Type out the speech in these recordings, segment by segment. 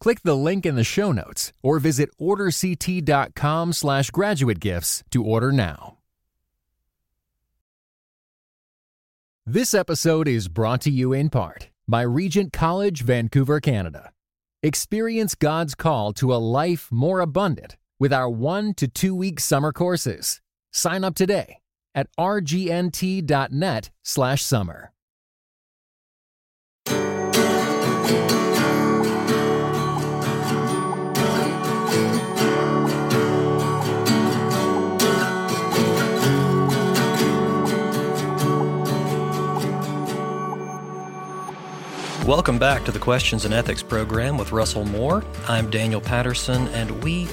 Click the link in the show notes or visit orderct.com slash graduate gifts to order now. This episode is brought to you in part by Regent College, Vancouver, Canada. Experience God's call to a life more abundant with our one to two week summer courses. Sign up today at rgnt.net slash summer. Welcome back to the Questions and Ethics program with Russell Moore. I'm Daniel Patterson, and we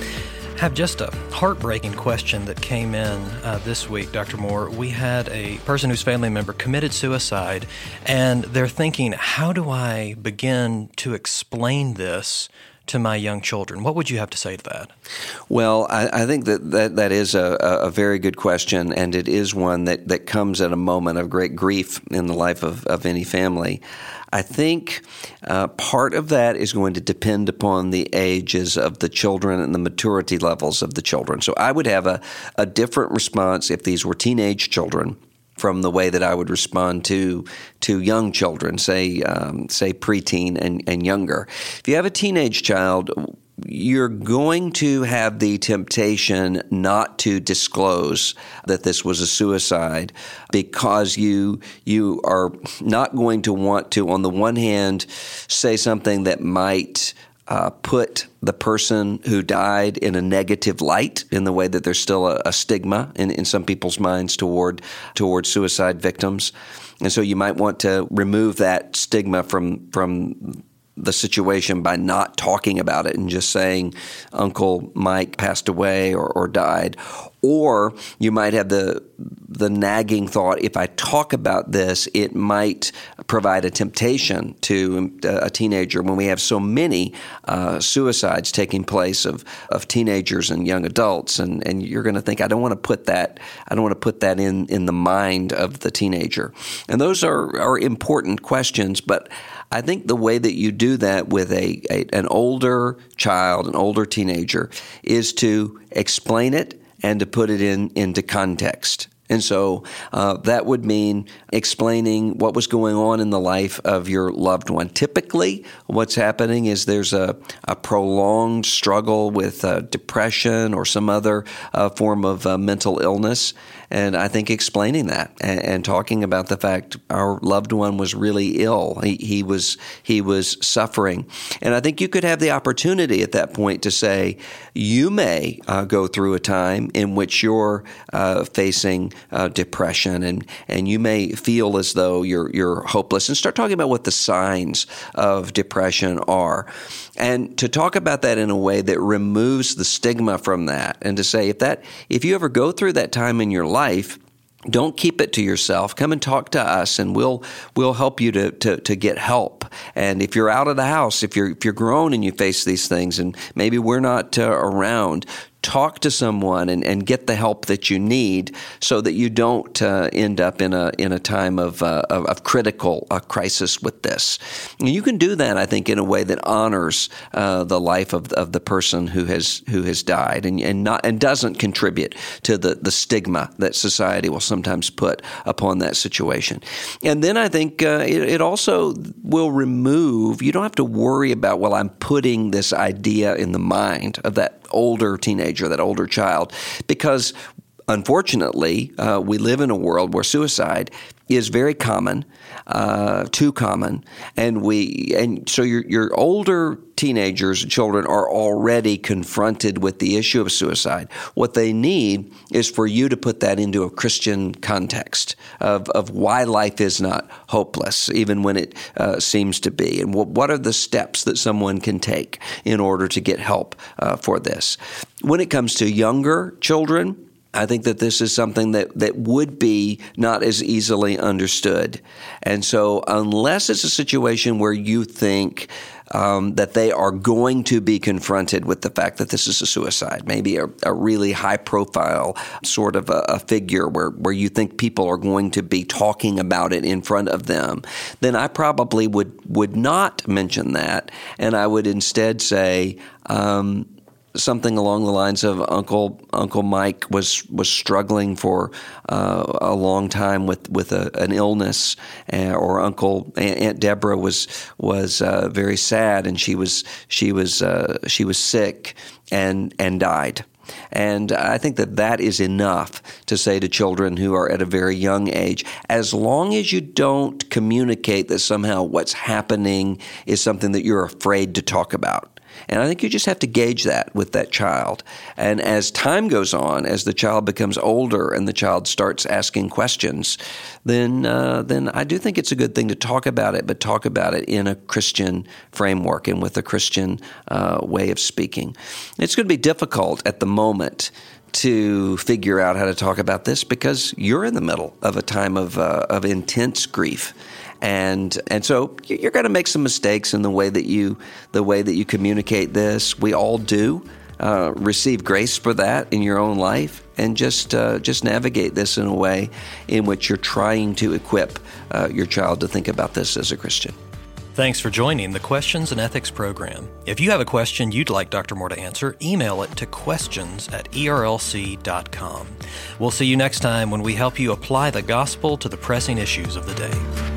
have just a heartbreaking question that came in uh, this week, Dr. Moore. We had a person whose family member committed suicide, and they're thinking, how do I begin to explain this? To my young children? What would you have to say to that? Well, I, I think that, that that is a, a, very good question, and it is one that, that comes at a moment of great grief in the life of, of any family. I think uh, part of that is going to depend upon the ages of the children and the maturity levels of the children. So I would have a, a different response if these were teenage children from the way that I would respond to to young children, say um, say preteen and, and younger. If you have a teenage child, you're going to have the temptation not to disclose that this was a suicide because you you are not going to want to on the one hand say something that might uh, put the person who died in a negative light in the way that there's still a, a stigma in, in some people's minds toward toward suicide victims. And so you might want to remove that stigma from from the situation by not talking about it and just saying Uncle Mike passed away or, or died. Or you might have the the nagging thought: if I talk about this, it might provide a temptation to uh, a teenager. When we have so many uh, suicides taking place of of teenagers and young adults, and, and you're going to think, I don't want to put that I don't want to put that in in the mind of the teenager. And those are are important questions, but I think the way that you do that with a, a an older child, an older teenager, is to explain it and to put it in into context. And so uh, that would mean explaining what was going on in the life of your loved one. Typically, what's happening is there's a, a prolonged struggle with uh, depression or some other uh, form of uh, mental illness. And I think explaining that and, and, talking about the fact our loved one was really ill, he, he, was he was suffering, and I think you could have the opportunity at that point to say, you may uh, go through a time in which you're uh, facing uh, depression, and and you may feel as though you're you're hopeless, and start talking about what the signs of depression are, and to talk about that in a way that removes the stigma from that, and to say if that if you ever go through that time in your life life, don't keep it to yourself. Come and talk to us, and we'll we'll help you to, to, to get help. And if you're out of the house, if you're if you're grown and you face these things, and maybe we're not uh, around, talk to someone and, and get the help that you need so that you don't uh, end up in a in a time of uh, of, of, critical uh, crisis with this. And you can do that, I think, in a way that honors uh, the life of, of the person who has who has died and, and not and doesn't contribute to the, the stigma that society will sometimes put upon that situation. And then I think uh, it, it also will remove. You don't have to worry about well, I'm putting this idea in the mind of that older teenager, that older child, because unfortunately, uh, we live in a world where suicide is very common, uh, too common, and we and so your your older teenagers and children are already confronted with the issue of suicide. What they need is for you to put that into a Christian context of, of why life is not hopeless, even when it uh, seems to be, and what, what are the steps that someone can take in order to get help uh, for this. When it comes to younger children, I think that this is something that, that would be not as easily understood. And so, unless it's a situation where you think um, that they are going to be confronted with the fact that this is a suicide, maybe a, a really high profile sort of a, a, figure where, where you think people are going to be talking about it in front of them, then I probably would, would not mention that. And I would instead say, um, something along the lines of Uncle Uncle Mike was was struggling for uh, a long time with with a, an illness, uh, or Uncle Aunt Deborah was was uh, very sad and she was she was uh, she was sick and and died. And I think that that is enough to say to children who are at a very young age, as long as you don't communicate that somehow what's happening is something that you're afraid to talk about. And I think you just have to gauge that with that child. And as time goes on, as the child becomes older and the child starts asking questions, then uh, then I do think it's a good thing to talk about it, but talk about it in a Christian framework and with a Christian uh, way of speaking. It's going to be difficult at the moment to figure out how to talk about this because you're in the middle of a time of, uh, of intense grief and and so you're going to make some mistakes in the way that you the way that you communicate this. We all do. Uh, receive grace for that in your own life, and just uh, just navigate this in a way in which you're trying to equip uh, your child to think about this as a Christian. Thanks for joining the Questions and Ethics program. If you have a question you'd like Dr. Moore to answer, email it to questions at erlc.com. We'll see you next time when we help you apply the gospel to the pressing issues of the day.